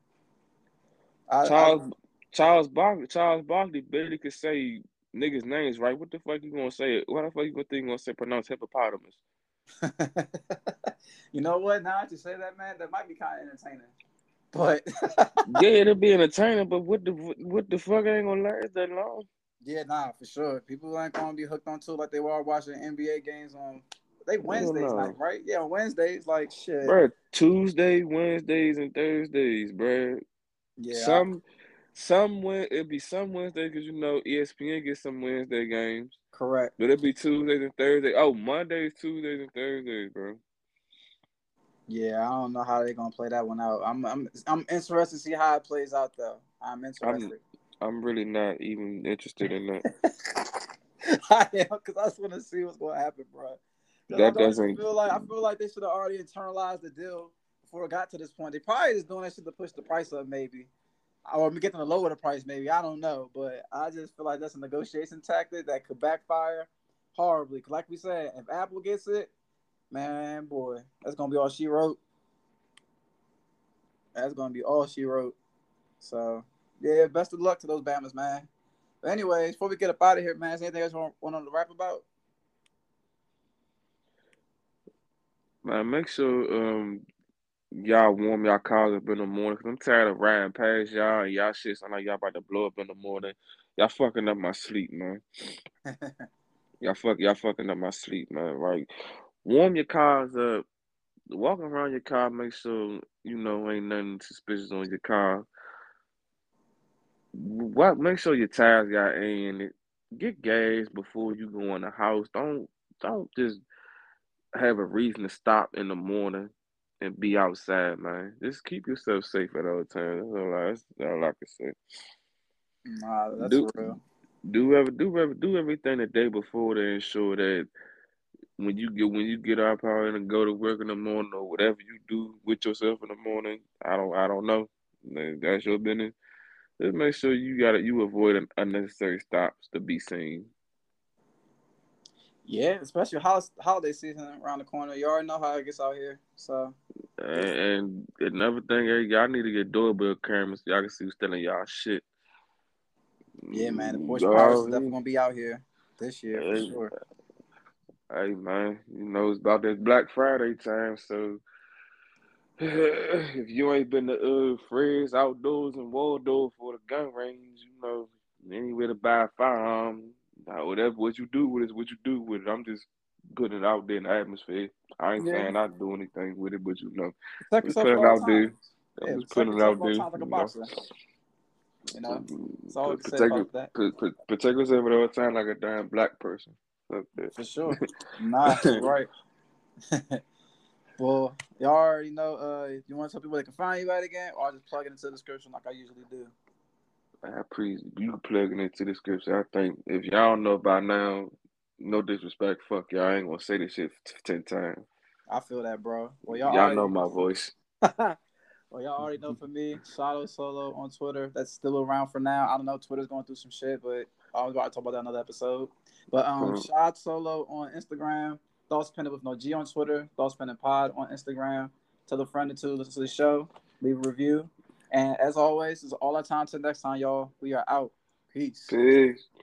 I, Charles I, Charles Barkley Charles Barkley barely could say niggas' names right. What the fuck you gonna say? What the fuck you gonna think gonna say pronounce hippopotamus? you know what? Now that you say that, man, that might be kind of entertaining. But yeah, it'll be entertaining. But what the what the fuck ain't gonna last that long? Yeah, nah, for sure. People ain't gonna be hooked onto it like they were watching NBA games on they Wednesdays night, right? Yeah, Wednesdays, like shit. Bro, Tuesday, Wednesdays, and Thursdays, bro. Yeah. Some some it'd be some Wednesday because you know ESPN gets some Wednesday games. Correct. But it'd be Tuesdays and Thursdays. Oh, Mondays, Tuesdays, and Thursdays, bro. Yeah, I don't know how they're gonna play that one out. I'm I'm I'm interested to see how it plays out though. I'm interested. I'm, I'm really not even interested in that. I am because I just want to see what's gonna happen, bro. That doesn't feel like I feel like they should have already internalized the deal before it got to this point. They probably just doing that shit to push the price up, maybe, or get them to lower the price, maybe. I don't know, but I just feel like that's a negotiation tactic that could backfire horribly. Cause like we said, if Apple gets it, man, boy, that's gonna be all she wrote. That's gonna be all she wrote. So yeah, best of luck to those Bammers, man. But anyways, before we get up out of here, man, is anything else you want, want to rap about? Man, make sure um y'all warm y'all cars up in the morning because I'm tired of riding past y'all and y'all shit sound like y'all about to blow up in the morning. Y'all fucking up my sleep, man. y'all fuck y'all fucking up my sleep, man. Right. Warm your cars up Walk around your car, make sure you know ain't nothing suspicious on your car. What? Make sure your tires got air in it. Get gas before you go in the house. Don't don't just have a reason to stop in the morning and be outside, man. Just keep yourself safe at all times. That's all I, that's all I can say. Nah, that's do, real. Do ever do ever do everything the day before to ensure that when you get when you get up out and go to work in the morning or whatever you do with yourself in the morning, I don't I don't know. That's your business. Just make sure you got it. You avoid unnecessary stops to be seen. Yeah, especially holiday season around the corner. You already know how it gets out here. So. And, and another thing, y'all need to get doorbell cameras so y'all can see who's stealing y'all shit. Yeah, man, the porch pirates is definitely gonna be out here this year for sure. Hey man, you know it's about that Black Friday time, so if you ain't been to uh Fred's Outdoors and Waldorf for the gun range, you know anywhere to buy a firearm, whatever what you do with it, what you do with it. I'm just putting it out there in the atmosphere. I ain't yeah. saying I do anything with it, but you know, I'm just putting it out there. I'm yeah, just putting it out there. Like a boxer. You know, it's all protect, about that. Protect yourself at all time like a damn black person. For sure. nah, right. well, y'all already know. Uh, you want to tell people they can find you at again, or I'll just plug it into the description like I usually do. I appreciate you plugging into the description. I think if y'all don't know by now, no disrespect, fuck y'all. I ain't gonna say this shit ten times. I feel that, bro. Well, y'all, y'all already... know my voice. Well, y'all already know for me, Shadow Solo on Twitter. That's still around for now. I don't know. Twitter's going through some shit, but I was about to talk about that another episode. But um, mm-hmm. Shad Solo on Instagram, Thoughts Pending with no G on Twitter, Thoughts Pending Pod on Instagram. Tell a friend or two, listen to the show, leave a review. And as always, is all our time. Till next time, y'all. We are out. Peace. Peace.